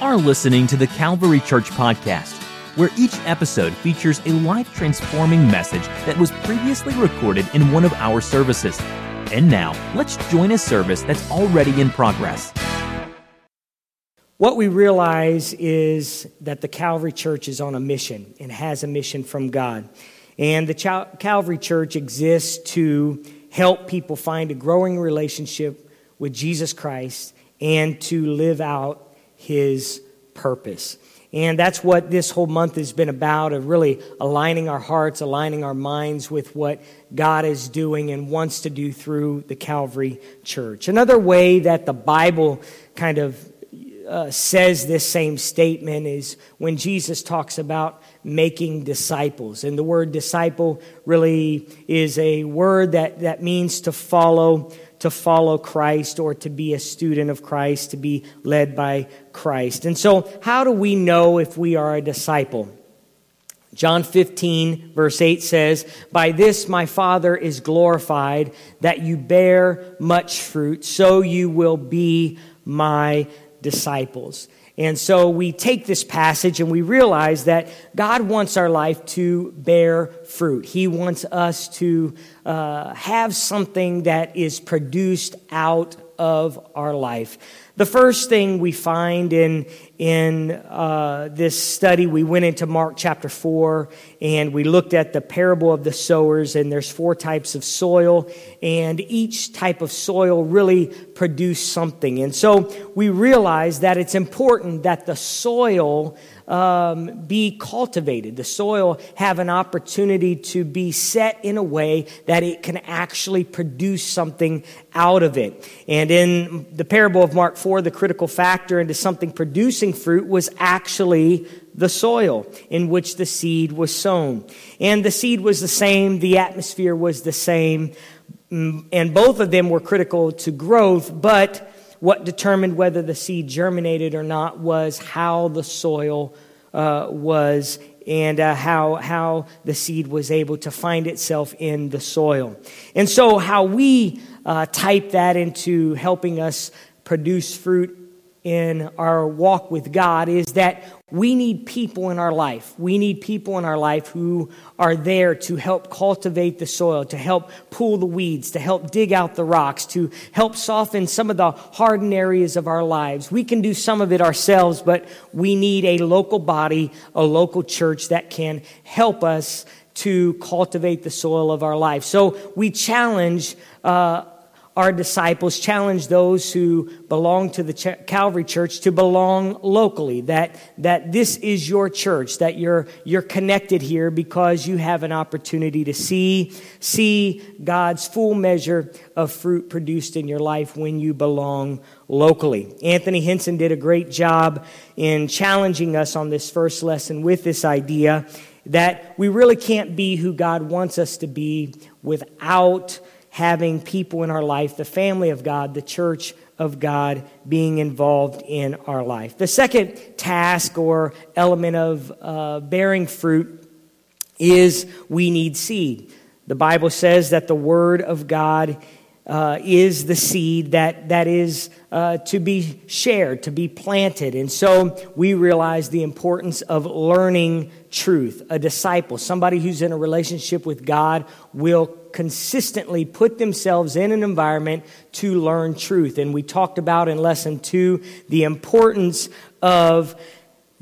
are listening to the Calvary Church Podcast, where each episode features a life transforming message that was previously recorded in one of our services. And now, let's join a service that's already in progress. What we realize is that the Calvary Church is on a mission and has a mission from God. And the Calvary Church exists to help people find a growing relationship with Jesus Christ and to live out his purpose. And that's what this whole month has been about of really aligning our hearts, aligning our minds with what God is doing and wants to do through the Calvary Church. Another way that the Bible kind of uh, says this same statement is when Jesus talks about making disciples. And the word disciple really is a word that, that means to follow to follow Christ or to be a student of Christ, to be led by Christ. And so, how do we know if we are a disciple? John 15, verse 8 says, By this my Father is glorified, that you bear much fruit, so you will be my disciples. And so we take this passage and we realize that God wants our life to bear fruit. He wants us to uh, have something that is produced out of our life. The first thing we find in, in uh, this study, we went into Mark chapter 4 and we looked at the parable of the sowers, and there's four types of soil, and each type of soil really produced something. And so we realize that it's important that the soil um, be cultivated. The soil have an opportunity to be set in a way that it can actually produce something out of it. And in the parable of Mark 4, the critical factor into something producing fruit was actually the soil in which the seed was sown. And the seed was the same, the atmosphere was the same, mm, and both of them were critical to growth, but what determined whether the seed germinated or not was how the soil uh, was and uh, how, how the seed was able to find itself in the soil. And so, how we uh, type that into helping us produce fruit in our walk with God is that we need people in our life. We need people in our life who are there to help cultivate the soil, to help pull the weeds, to help dig out the rocks, to help soften some of the hardened areas of our lives. We can do some of it ourselves, but we need a local body, a local church that can help us to cultivate the soil of our life. So we challenge uh, our disciples challenge those who belong to the Calvary Church to belong locally, that, that this is your church, that you're, you're connected here because you have an opportunity to see, see God's full measure of fruit produced in your life when you belong locally. Anthony Henson did a great job in challenging us on this first lesson with this idea that we really can't be who God wants us to be without having people in our life, the family of God, the church of God being involved in our life. The second task or element of uh, bearing fruit is we need seed. The Bible says that the Word of God uh, is the seed that, that is uh, to be shared, to be planted. And so we realize the importance of learning truth. A disciple, somebody who's in a relationship with God, will consistently put themselves in an environment to learn truth. And we talked about in lesson two the importance of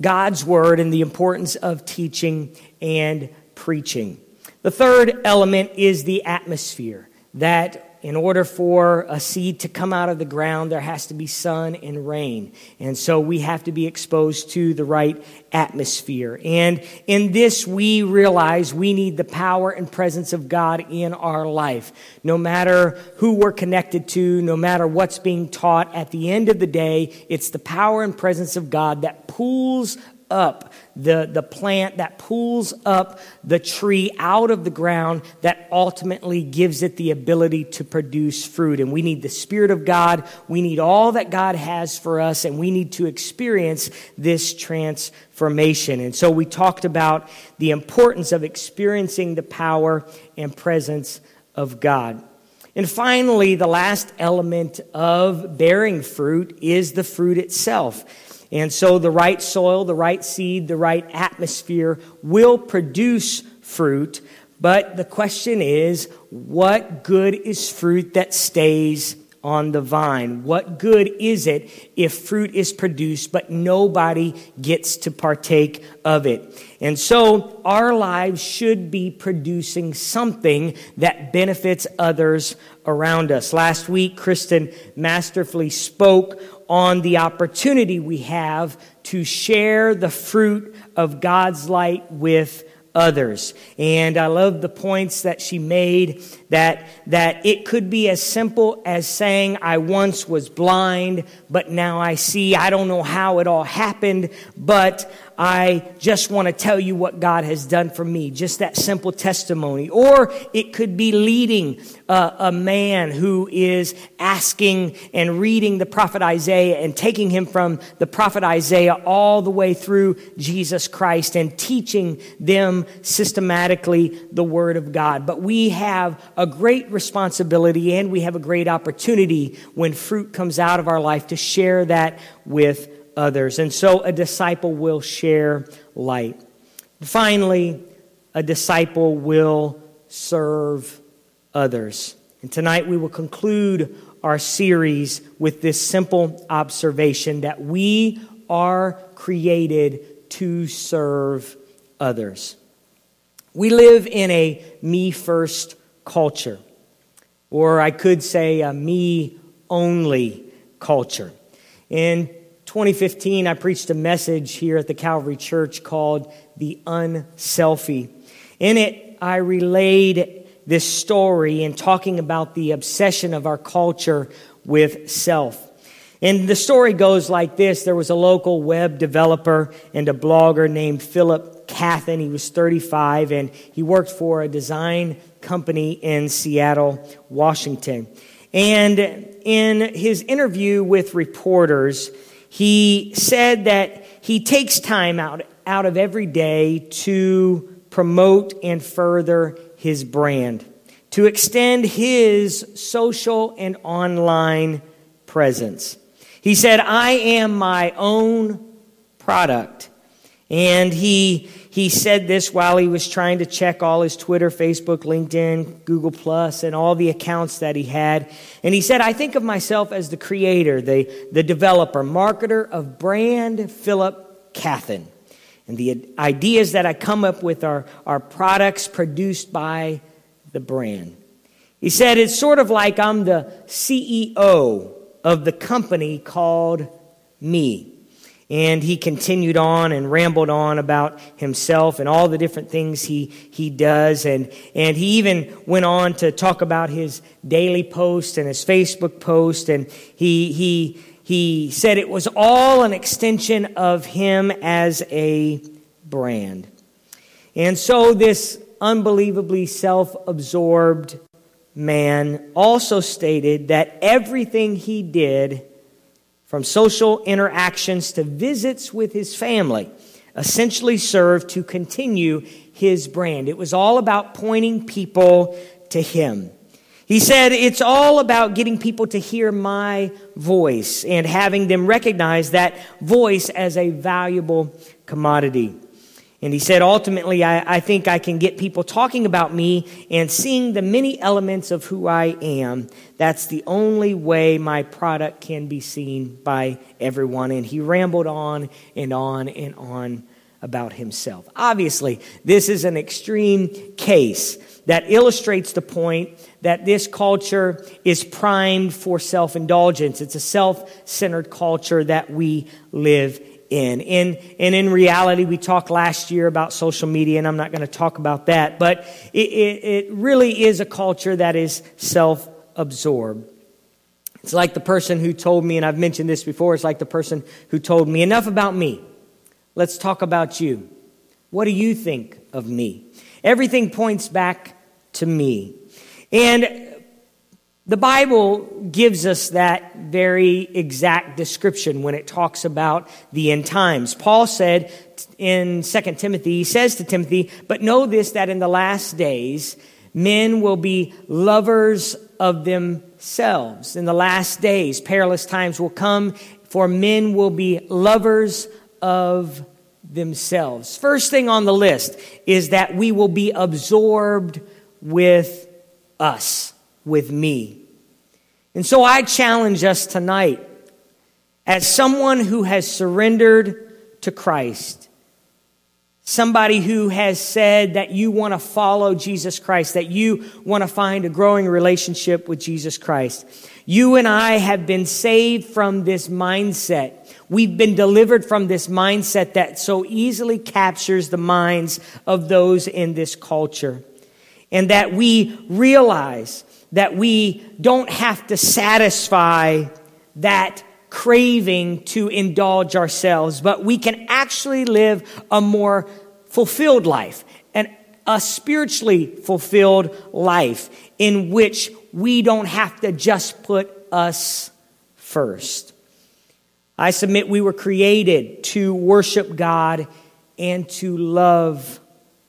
God's word and the importance of teaching and preaching. The third element is the atmosphere that in order for a seed to come out of the ground, there has to be sun and rain. And so we have to be exposed to the right atmosphere. And in this, we realize we need the power and presence of God in our life. No matter who we're connected to, no matter what's being taught, at the end of the day, it's the power and presence of God that pulls up the, the plant, that pulls up the tree out of the ground, that ultimately gives it the ability to produce fruit. And we need the Spirit of God. We need all that God has for us, and we need to experience this transformation. And so we talked about the importance of experiencing the power and presence of God. And finally, the last element of bearing fruit is the fruit itself. And so the right soil, the right seed, the right atmosphere will produce fruit. But the question is, what good is fruit that stays on the vine? What good is it if fruit is produced, but nobody gets to partake of it? And so our lives should be producing something that benefits others around us. Last week, Kristen masterfully spoke on the opportunity we have to share the fruit of God's light with others. And I love the points that she made that, that it could be as simple as saying, I once was blind, but now I see. I don't know how it all happened, but I just want to tell you what God has done for me. Just that simple testimony. Or it could be leading a, a man who is asking and reading the prophet Isaiah and taking him from the prophet Isaiah all the way through Jesus Christ and teaching them systematically the word of God. But we have a great responsibility and we have a great opportunity when fruit comes out of our life to share that with others. And so a disciple will share light. Finally, a disciple will serve others. And tonight we will conclude our series with this simple observation that we are created to serve others. We live in a me first culture, or I could say a me only culture. In 2015, I preached a message here at the Calvary Church called The Unselfie. In it, I relayed this story in talking about the obsession of our culture with self. And the story goes like this there was a local web developer and a blogger named Philip Cathan. He was 35 and he worked for a design company in Seattle, Washington. And in his interview with reporters, he said that he takes time out, out of every day to promote and further his brand, to extend his social and online presence. He said, I am my own product. And he he said this while he was trying to check all his Twitter, Facebook, LinkedIn, Google Plus, and all the accounts that he had. And he said, I think of myself as the creator, the, the developer, marketer of brand Philip Cathan. And the ideas that I come up with are, are products produced by the brand. He said, It's sort of like I'm the CEO of the company called me. And he continued on and rambled on about himself and all the different things he, he does. And, and he even went on to talk about his daily post and his Facebook post. And he, he, he said it was all an extension of him as a brand. And so this unbelievably self absorbed man also stated that everything he did from social interactions to visits with his family, essentially served to continue his brand. It was all about pointing people to him. He said, It's all about getting people to hear my voice and having them recognize that voice as a valuable commodity. And he said, ultimately, I, I, think I can get people talking about me and seeing the many elements of who I am. That's the only way my product can be seen by everyone. And he rambled on and on and on about himself. Obviously, this is an extreme case that illustrates the point that this culture is primed for self indulgence. It's a self centered culture that we live in. And, and in reality, we talked last year about social media, and I'm not going to talk about that, but it, it, it really is a culture that is self absorbed. It's like the person who told me, and I've mentioned this before, it's like the person who told me, enough about me. Let's talk about you. What do you think of me? Everything points back to me. And the Bible gives us that very exact description when it talks about the end times. Paul said in 2 Timothy, he says to Timothy, But know this, that in the last days, men will be lovers of themselves. In the last days, perilous times will come for men will be lovers of themselves. First thing on the list is that we will be absorbed with us, with me. And so I challenge us tonight, as someone who has surrendered to Christ, somebody who has said that you want to follow Jesus Christ, that you want to find a growing relationship with Jesus Christ. You and I have been saved from this mindset. We've been delivered from this mindset that so easily captures the minds of those in this culture and that we realize that we don't have to satisfy that craving to indulge ourselves, but we can actually live a more fulfilled life and a spiritually fulfilled life in which we don't have to just put us first. I submit we were created to worship God and to love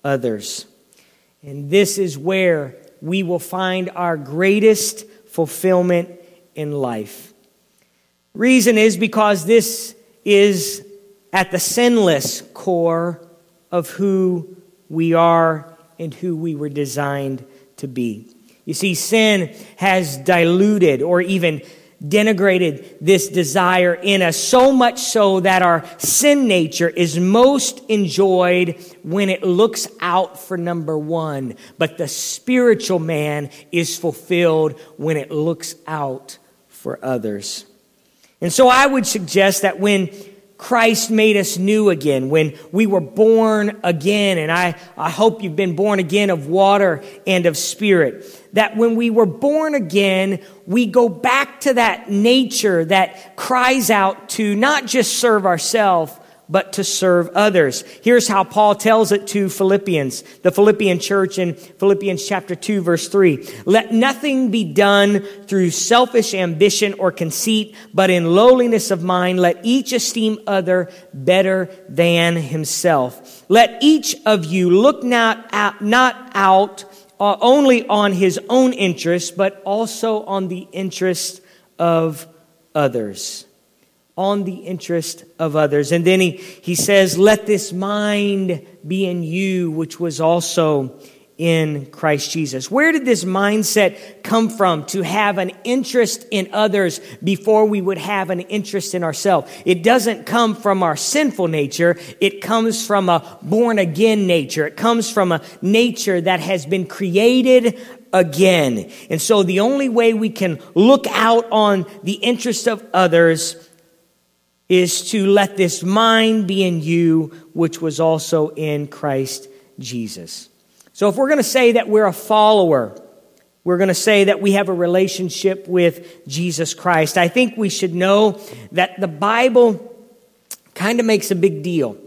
others. And this is where we will find our greatest fulfillment in life. Reason is because this is at the sinless core of who we are and who we were designed to be. You see, sin has diluted or even denigrated this desire in us so much so that our sin nature is most enjoyed when it looks out for number one. But the spiritual man is fulfilled when it looks out for others. And so I would suggest that when Christ made us new again, when we were born again, and I, I hope you've been born again of water and of spirit, that when we were born again, we go back to that nature that cries out to not just serve ourselves, but to serve others. Here's how Paul tells it to Philippians, the Philippian church in Philippians chapter 2 verse 3. Let nothing be done through selfish ambition or conceit, but in lowliness of mind let each esteem other better than himself. Let each of you look not out, not out uh, only on his own interests, but also on the interests of others on the interest of others. And then he, he says, Let this mind be in you, which was also in Christ Jesus. Where did this mindset come from to have an interest in others before we would have an interest in ourselves? It doesn't come from our sinful nature. It comes from a born again nature. It comes from a nature that has been created again. And so the only way we can look out on the interest of others is to let this mind be in you, which was also in Christ Jesus. So if we're going to say that we're a follower, we're going to say that we have a relationship with Jesus Christ, I think we should know that the Bible kind of makes a big deal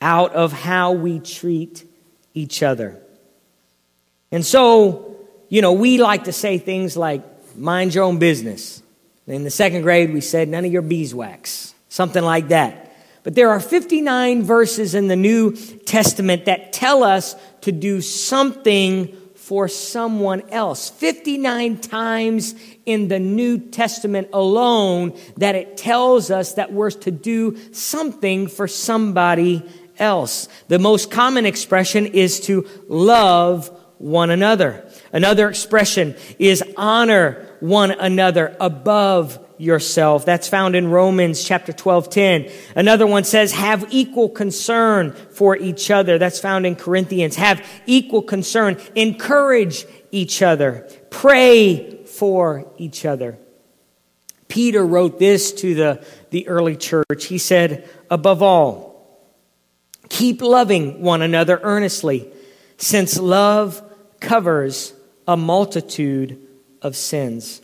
out of how we treat each other. And so, you know, we like to say things like, mind your own business. In the second grade, we said, none of your beeswax something like that. But there are 59 verses in the New Testament that tell us to do something for someone else. 59 times in the New Testament alone that it tells us that we're to do something for somebody else. The most common expression is to love one another. Another expression is honor one another above yourself. That's found in Romans chapter 12, 10. Another one says, have equal concern for each other. That's found in Corinthians. Have equal concern. Encourage each other. Pray for each other. Peter wrote this to the, the early church. He said, above all, keep loving one another earnestly, since love covers a multitude of sins.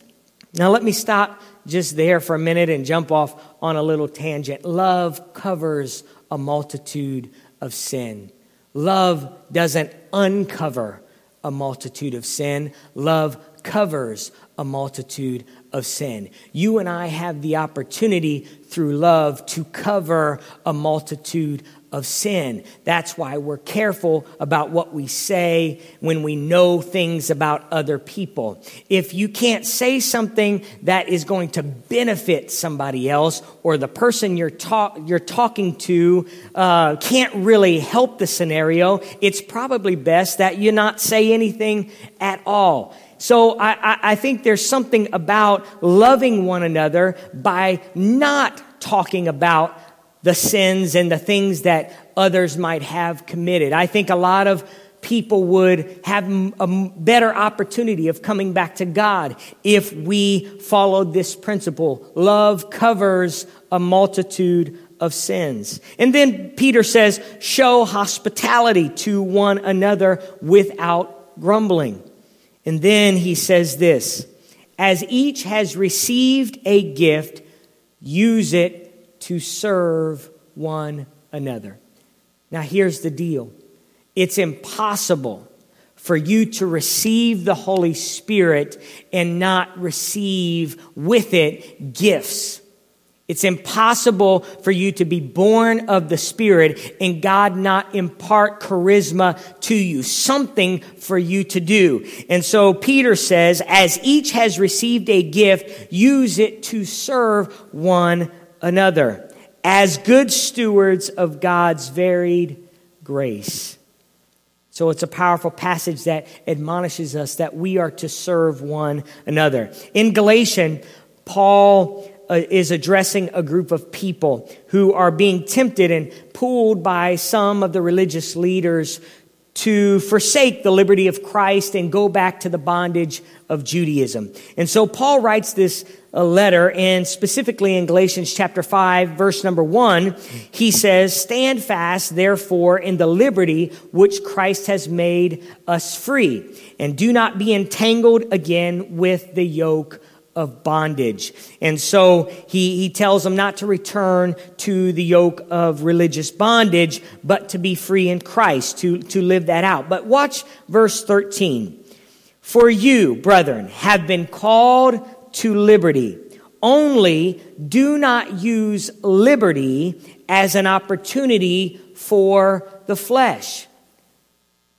Now, let me stop just there for a minute and jump off on a little tangent. Love covers a multitude of sin. Love doesn't uncover a multitude of sin. Love covers a multitude of sin. You and I have the opportunity through love to cover a multitude of sin. That's why we're careful about what we say when we know things about other people. If you can't say something that is going to benefit somebody else or the person you're, talk, you're talking to uh, can't really help the scenario, it's probably best that you not say anything at all. So I, I, think there's something about loving one another by not talking about the sins and the things that others might have committed. I think a lot of people would have a better opportunity of coming back to God if we followed this principle. Love covers a multitude of sins. And then Peter says, show hospitality to one another without grumbling. And then he says this as each has received a gift, use it to serve one another. Now, here's the deal it's impossible for you to receive the Holy Spirit and not receive with it gifts. It's impossible for you to be born of the Spirit and God not impart charisma to you, something for you to do. And so Peter says, as each has received a gift, use it to serve one another as good stewards of God's varied grace. So it's a powerful passage that admonishes us that we are to serve one another. In Galatian, Paul uh, is addressing a group of people who are being tempted and pulled by some of the religious leaders to forsake the liberty of Christ and go back to the bondage of Judaism. And so Paul writes this uh, letter, and specifically in Galatians chapter 5, verse number 1, he says, Stand fast, therefore, in the liberty which Christ has made us free, and do not be entangled again with the yoke of bondage. And so he, he tells them not to return to the yoke of religious bondage, but to be free in Christ, to, to live that out. But watch verse 13. For you, brethren, have been called to liberty. Only do not use liberty as an opportunity for the flesh,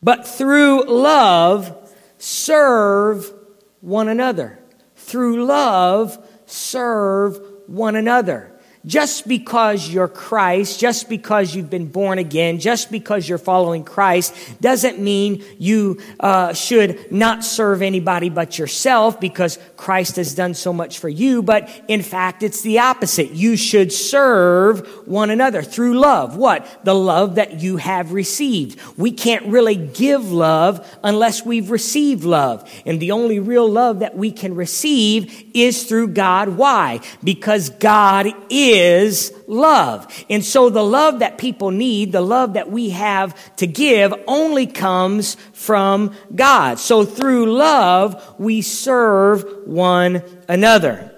but through love serve one another through love, serve one another. Just because you're Christ, just because you've been born again, just because you're following Christ, doesn't mean you uh, should not serve anybody but yourself because Christ has done so much for you. But in fact, it's the opposite. You should serve one another through love. What? The love that you have received. We can't really give love unless we've received love. And the only real love that we can receive is through God. Why? Because God is is love. And so the love that people need, the love that we have to give only comes from God. So through love, we serve one another.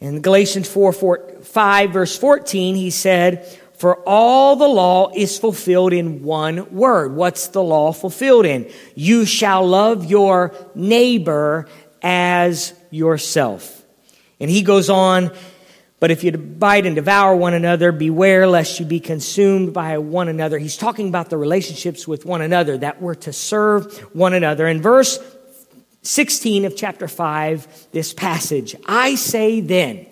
In Galatians 4, 4 5 verse 14, he said, for all the law is fulfilled in one word. What's the law fulfilled in? You shall love your neighbor as yourself. And he goes on but if you bite and devour one another, beware lest you be consumed by one another. He's talking about the relationships with one another, that we're to serve one another. In verse 16 of chapter 5, this passage, I say then,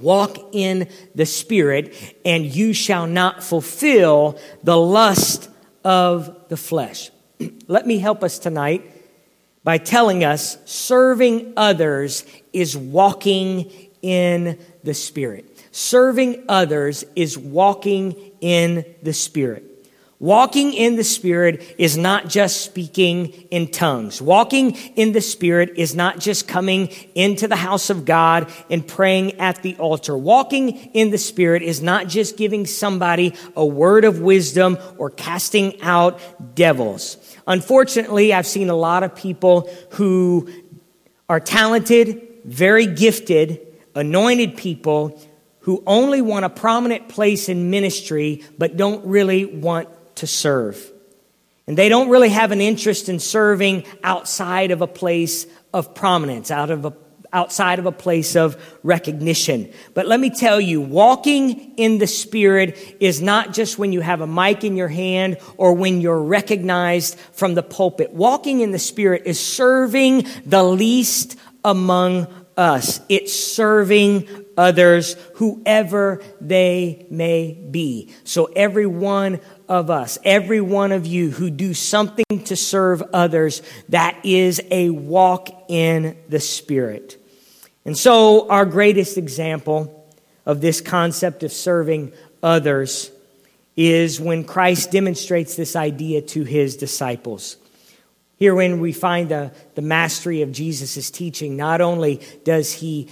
walk in the Spirit, and you shall not fulfill the lust of the flesh. Let me help us tonight by telling us serving others is walking in the Spirit. Serving others is walking in the Spirit. Walking in the Spirit is not just speaking in tongues. Walking in the Spirit is not just coming into the house of God and praying at the altar. Walking in the Spirit is not just giving somebody a word of wisdom or casting out devils. Unfortunately, I've seen a lot of people who are talented, very gifted, anointed people who only want a prominent place in ministry but don't really want to serve. And they don't really have an interest in serving outside of a place of prominence, out of a, outside of a place of recognition. But let me tell you, walking in the Spirit is not just when you have a mic in your hand or when you're recognized from the pulpit. Walking in the Spirit is serving the least among us. It's serving others, whoever they may be. So every one of us, every one of you who do something to serve others, that is a walk in the Spirit. And so, our greatest example of this concept of serving others is when Christ demonstrates this idea to his disciples. Herein we find the, the mastery of Jesus' teaching. Not only does he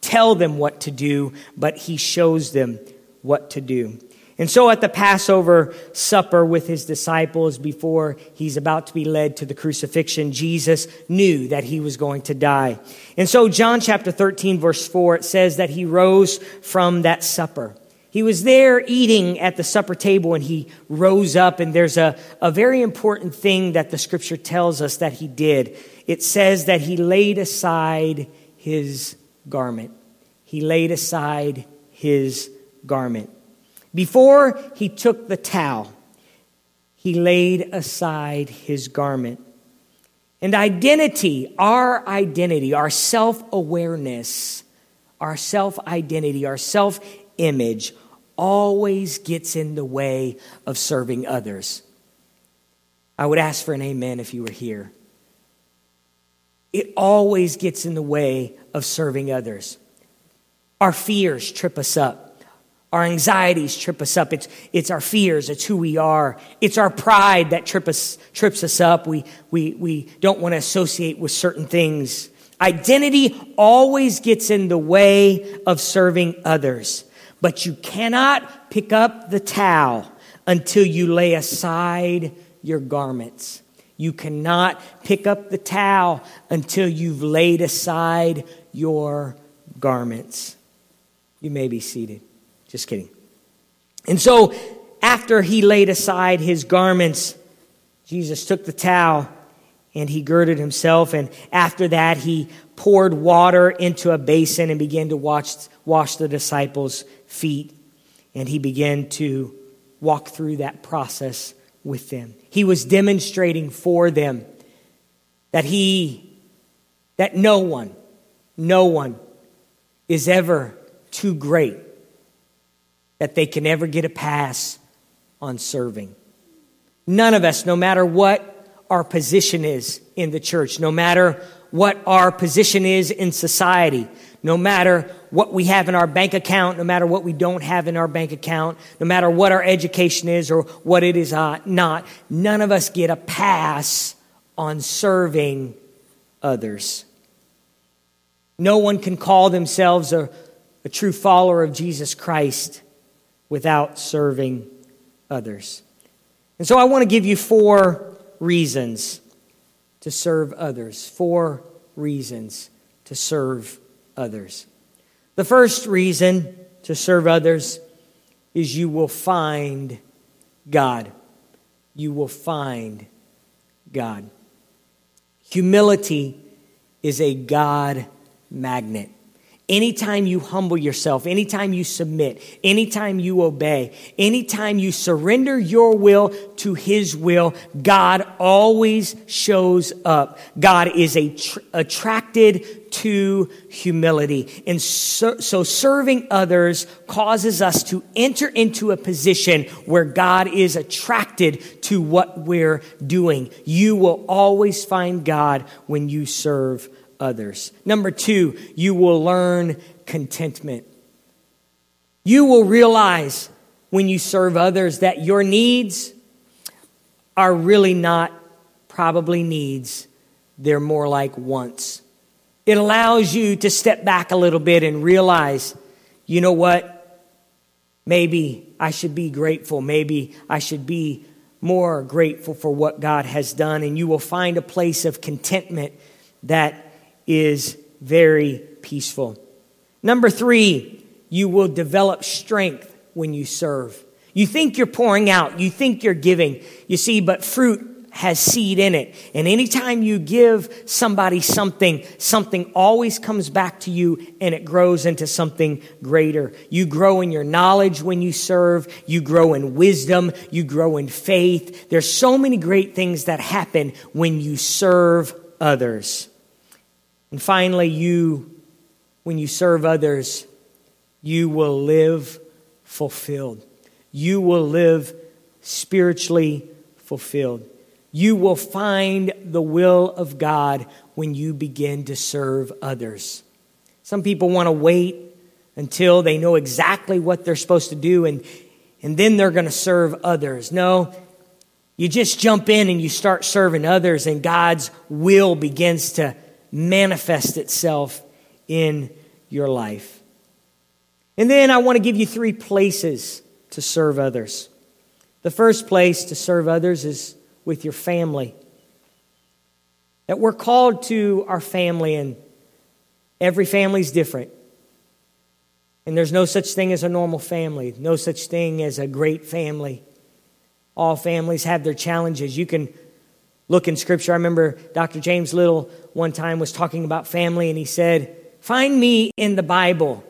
tell them what to do, but he shows them what to do. And so at the Passover supper with his disciples before he's about to be led to the crucifixion, Jesus knew that he was going to die. And so John chapter 13 verse 4, it says that he rose from that supper. He was there eating at the supper table and he rose up and there's a, a very important thing that the scripture tells us that he did. It says that he laid aside his garment. He laid aside his garment. Before he took the towel, he laid aside his garment. And identity, our identity, our self awareness, our self identity, our self image always gets in the way of serving others. I would ask for an amen if you were here. It always gets in the way of serving others. Our fears trip us up. Our anxieties trip us up. It's, it's our fears. It's who we are. It's our pride that trip us, trips us up. We, we, we don't want to associate with certain things. Identity always gets in the way of serving others. But you cannot pick up the towel until you lay aside your garments. You cannot pick up the towel until you've laid aside your garments. You may be seated. Just kidding. And so, after he laid aside his garments, Jesus took the towel and he girded himself. And after that, he poured water into a basin and began to wash, wash the disciples' feet. And he began to walk through that process with them. He was demonstrating for them that he, that no one, no one is ever too great that they can ever get a pass on serving. None of us, no matter what our position is in the church, no matter what our position is in society, no matter what we have in our bank account, no matter what we don't have in our bank account, no matter what our education is or what it is uh, not, none of us get a pass on serving others. No one can call themselves a, a true follower of Jesus Christ without serving others. And so I want to give you four reasons to serve others. Four reasons to serve others. The first reason to serve others is you will find God. You will find God. Humility is a God magnet. Anytime you humble yourself, anytime you submit, anytime you obey, anytime you surrender your will to His will, God always shows up. God is tr- attracted to humility. And so, so serving others causes us to enter into a position where God is attracted to what we're doing. You will always find God when you serve others. Number two, you will learn contentment. You will realize when you serve others that your needs are really not probably needs, they're more like wants. It allows you to step back a little bit and realize, you know what? Maybe I should be grateful. Maybe I should be more grateful for what God has done. And you will find a place of contentment that is very peaceful. Number three, you will develop strength when you serve. You think you're pouring out, you think you're giving. You see, but fruit has seed in it. And anytime you give somebody something, something always comes back to you and it grows into something greater. You grow in your knowledge when you serve. You grow in wisdom. You grow in faith. There's so many great things that happen when you serve others. And finally, you, when you serve others, you will live fulfilled. You will live spiritually fulfilled. You will find the will of God when you begin to serve others. Some people want to wait until they know exactly what they're supposed to do and, and then they're going to serve others. No, you just jump in and you start serving others, and God's will begins to manifest itself in your life. And then I want to give you three places to serve others. The first place to serve others is with your family. That we're called to our family, and every family is different. And there's no such thing as a normal family, no such thing as a great family. All families have their challenges. You can look in Scripture. I remember Dr. James Little one time was talking about family, and he said, Find me in the Bible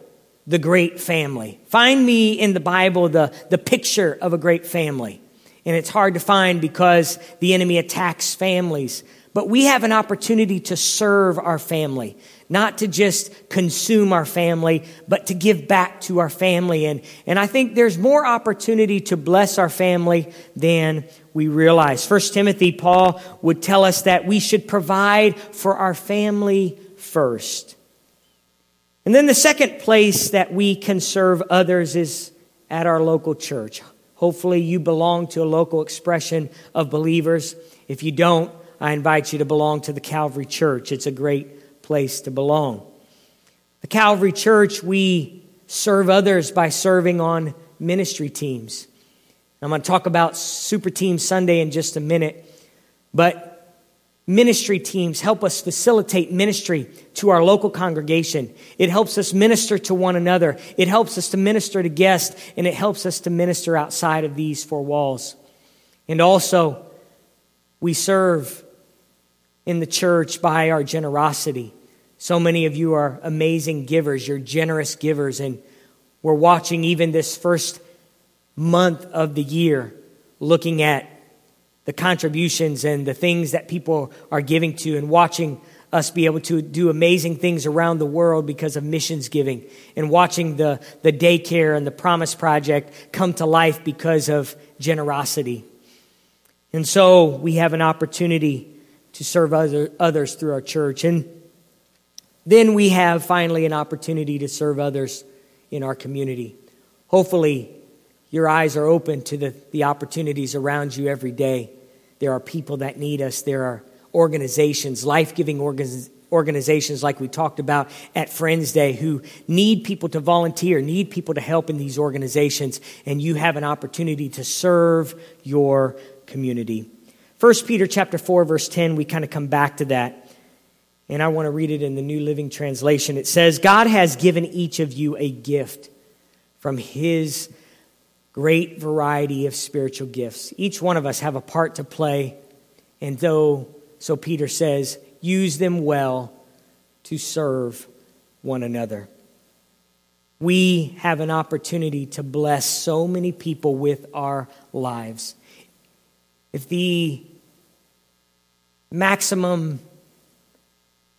the great family. Find me in the Bible the, the picture of a great family. And it's hard to find because the enemy attacks families. But we have an opportunity to serve our family, not to just consume our family, but to give back to our family. And, and I think there's more opportunity to bless our family than we realize. First Timothy, Paul would tell us that we should provide for our family first. And then the second place that we can serve others is at our local church. Hopefully, you belong to a local expression of believers. If you don't, I invite you to belong to the Calvary Church. It's a great place to belong. The Calvary Church, we serve others by serving on ministry teams. I'm going to talk about Super Team Sunday in just a minute, but ministry teams help us facilitate ministry to our local congregation. It helps us minister to one another. It helps us to minister to guests, and it helps us to minister outside of these four walls. And also, we serve in the church by our generosity. So many of you are amazing givers. You're generous givers. And we're watching even this first month of the year, looking at the contributions and the things that people are giving to and watching us be able to do amazing things around the world because of missions giving and watching the, the daycare and the promise project come to life because of generosity and so we have an opportunity to serve other, others through our church and then we have finally an opportunity to serve others in our community hopefully your eyes are open to the, the opportunities around you every day. There are people that need us. There are organizations, life giving organizations like we talked about at Friends Day, who need people to volunteer, need people to help in these organizations, and you have an opportunity to serve your community. 1 Peter chapter 4 verse 10 we kind of come back to that. And I want to read it in the New Living Translation. It says, "God has given each of you a gift from his great variety of spiritual gifts. Each one of us have a part to play, and though, so Peter says, use them well to serve one another. We have an opportunity to bless so many people with our lives. If the maximum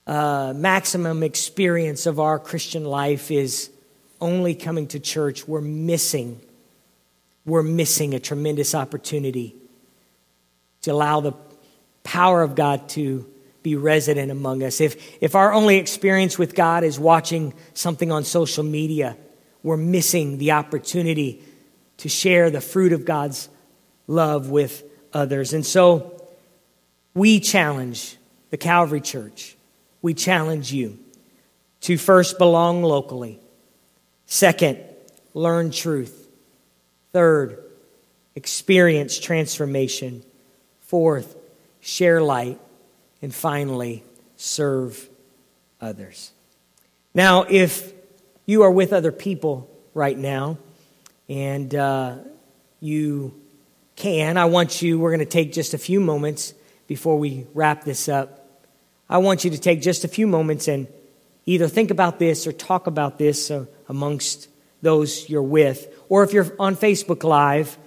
uh, maximum experience of our Christian life is only coming to church, we're missing we're missing a tremendous opportunity to allow the power of God to be resident among us. If, if our only experience with God is watching something on social media, we're missing the opportunity to share the fruit of God's love with others. And so we challenge the Calvary Church, we challenge you to first belong locally, second, learn truth. Third, experience transformation. Fourth, share light. And finally, serve others. Now, if you are with other people right now and uh, you can, I want you, we're going to take just a few moments before we wrap this up. I want you to take just a few moments and either think about this or talk about this uh, amongst those you're with. Or if you're on Facebook Live,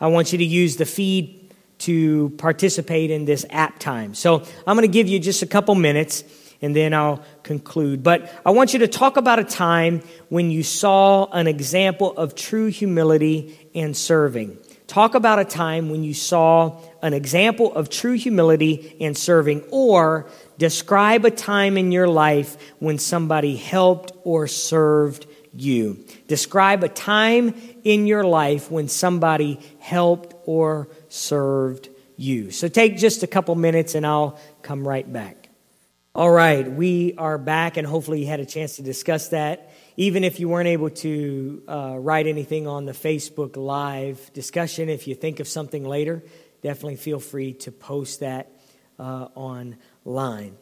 I want you to use the feed to participate in this app time. So I'm going to give you just a couple minutes and then I'll conclude. But I want you to talk about a time when you saw an example of true humility and serving. Talk about a time when you saw an example of true humility and serving, or describe a time in your life when somebody helped or served you. Describe a time in your life when somebody helped or served you. So take just a couple minutes and I'll come right back. All right, we are back, and hopefully you had a chance to discuss that even if you weren't able to uh, write anything on the Facebook Live discussion, if you think of something later, definitely feel free to post that uh, online.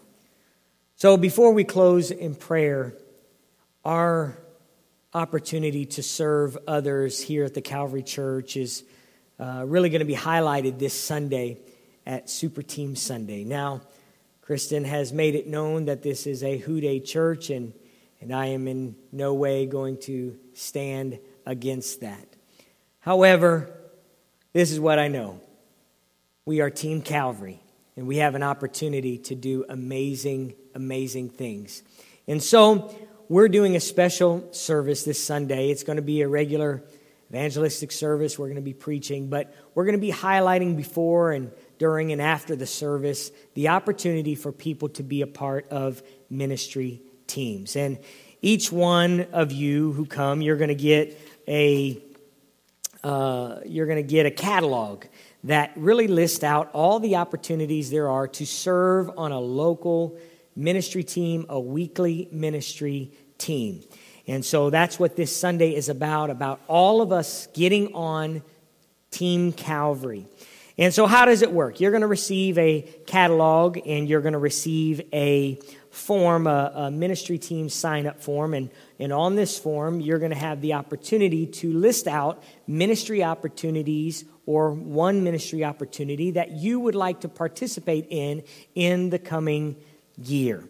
So before we close in prayer, our opportunity to serve others here at the Calvary Church is uh, really going to be highlighted this Sunday at Super Team Sunday. Now, Kristen has made it known that this is a Who Dey church, and and I am in no way going to stand against that. However, this is what I know we are Team Calvary, and we have an opportunity to do amazing, amazing things. And so, we're doing a special service this Sunday. It's going to be a regular evangelistic service. We're going to be preaching, but we're going to be highlighting before and during and after the service the opportunity for people to be a part of ministry teams. And each one of you who come, you're going to get a uh, you're going to get a catalog that really lists out all the opportunities there are to serve on a local ministry team, a weekly ministry team. And so that's what this Sunday is about about all of us getting on Team Calvary. And so, how does it work? You're going to receive a catalog and you're going to receive a form, a, a ministry team sign up form. And, and on this form, you're going to have the opportunity to list out ministry opportunities or one ministry opportunity that you would like to participate in in the coming year.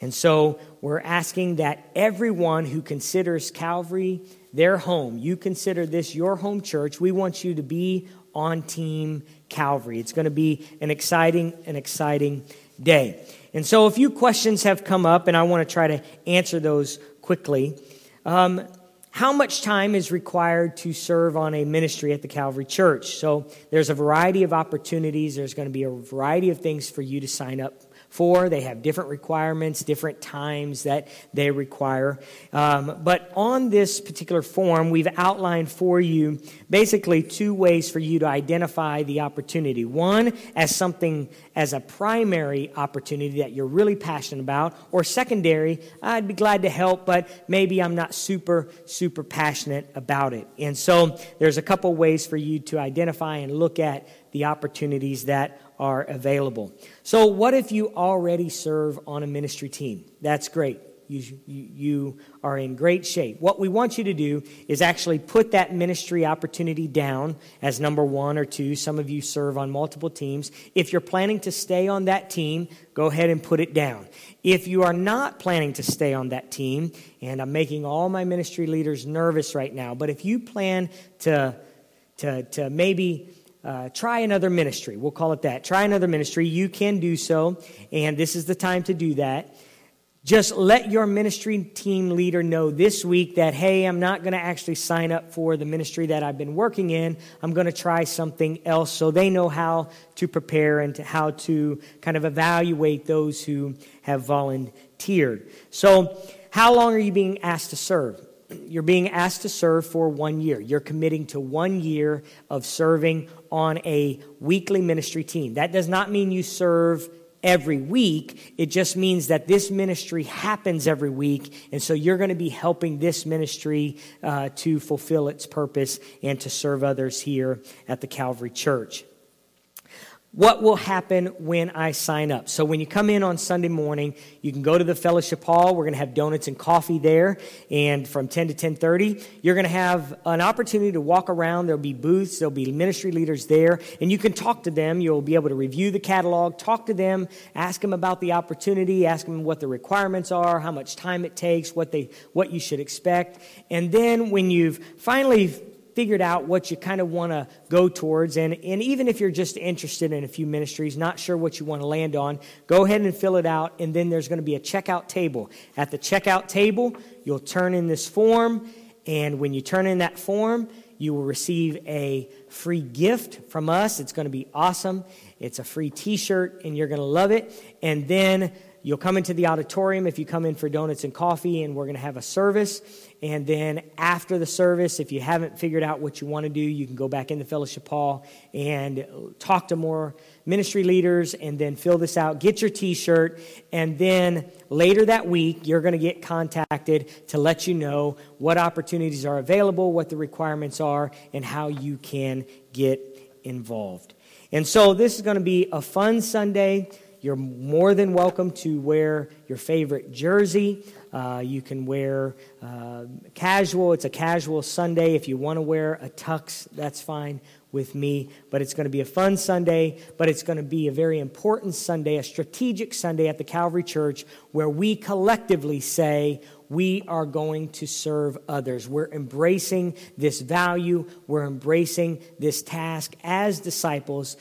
And so we're asking that everyone who considers Calvary their home, you consider this your home church, we want you to be on Team Calvary. It's going to be an exciting, an exciting day. And so a few questions have come up, and I want to try to answer those quickly. Um, how much time is required to serve on a ministry at the Calvary Church? So there's a variety of opportunities. There's going to be a variety of things for you to sign up for. They have different requirements, different times that they require. Um, but on this particular form, we've outlined for you basically two ways for you to identify the opportunity. One, as something, as a primary opportunity that you're really passionate about, or secondary, I'd be glad to help, but maybe I'm not super, super passionate about it. And so there's a couple ways for you to identify and look at the opportunities that are available. So, what if you already serve on a ministry team? That's great. You, you, are in great shape. What we want you to do is actually put that ministry opportunity down as number one or two. Some of you serve on multiple teams. If you're planning to stay on that team, go ahead and put it down. If you are not planning to stay on that team, and I'm making all my ministry leaders nervous right now, but if you plan to, to, to maybe uh, try another ministry. We'll call it that. Try another ministry. You can do so, and this is the time to do that. Just let your ministry team leader know this week that, hey, I'm not going to actually sign up for the ministry that I've been working in. I'm going to try something else so they know how to prepare and to how to kind of evaluate those who have volunteered. So, how long are you being asked to serve? you're being asked to serve for one year. You're committing to one year of serving on a weekly ministry team. That does not mean you serve every week. It just means that this ministry happens every week. And so you're going to be helping this ministry uh, to fulfill its purpose and to serve others here at the Calvary Church. What will happen when I sign up. So when you come in on Sunday morning, you can go to the fellowship hall. We're going to have donuts and coffee there, and from 10 to 10:30, you're going to have an opportunity to walk around. There'll be booths, there'll be ministry leaders there, and you can talk to them. You'll be able to review the catalog, talk to them, ask them about the opportunity, ask them what the requirements are, how much time it takes, what they what you should expect. And then when you've finally figured out what you kind of want to go towards. And, and even if you're just interested in a few ministries, not sure what you want to land on, go ahead and fill it out. And then there's going to be a checkout table. At the checkout table, you'll turn in this form. And when you turn in that form, you will receive a free gift from us. It's going to be awesome. It's a free t shirt, and you're going to love it. And then You'll come into the auditorium if you come in for donuts and coffee, and we're going to have a service. And then after the service, if you haven't figured out what you want to do, you can go back in the fellowship hall and talk to more ministry leaders and then fill this out. Get your t shirt. And then later that week, you're going to get contacted to let you know what opportunities are available, what the requirements are, and how you can get involved. And so this is going to be a fun Sunday. You're more than welcome to wear your favorite jersey. Uh, you can wear uh, casual. It's a casual Sunday. If you want to wear a tux, that's fine with me. But it's going to be a fun Sunday, but it's going to be a very important Sunday, a strategic Sunday at the Calvary Church where we collectively say, we are going to serve others. We're embracing this value. We're embracing this task as disciples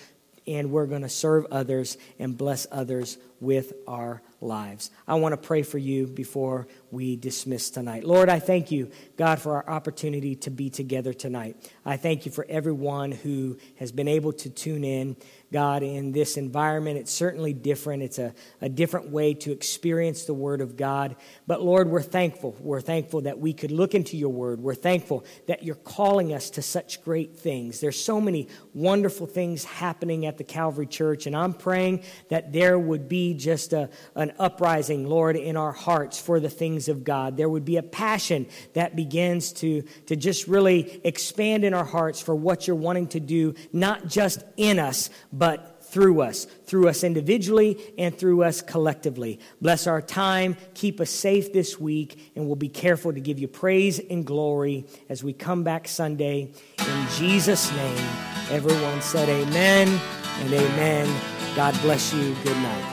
and we're going to serve others and bless others with our lives. I want to pray for you before we dismiss tonight. Lord, I thank you, God, for our opportunity to be together tonight. I thank you for everyone who has been able to tune in. God, in this environment. It's certainly different. It's a, a different way to experience the Word of God. But Lord, we're thankful. We're thankful that we could look into your Word. We're thankful that you're calling us to such great things. There's so many wonderful things happening at the Calvary Church, and I'm praying that there would be just a, an uprising, Lord, in our hearts for the things of God. There would be a passion that begins to, to just really expand in our hearts for what you're wanting to do, not just in us, but through us, through us individually and through us collectively. Bless our time, keep us safe this week, and we'll be careful to give you praise and glory as we come back Sunday. In Jesus' name, everyone said amen and amen. God bless you. Good night.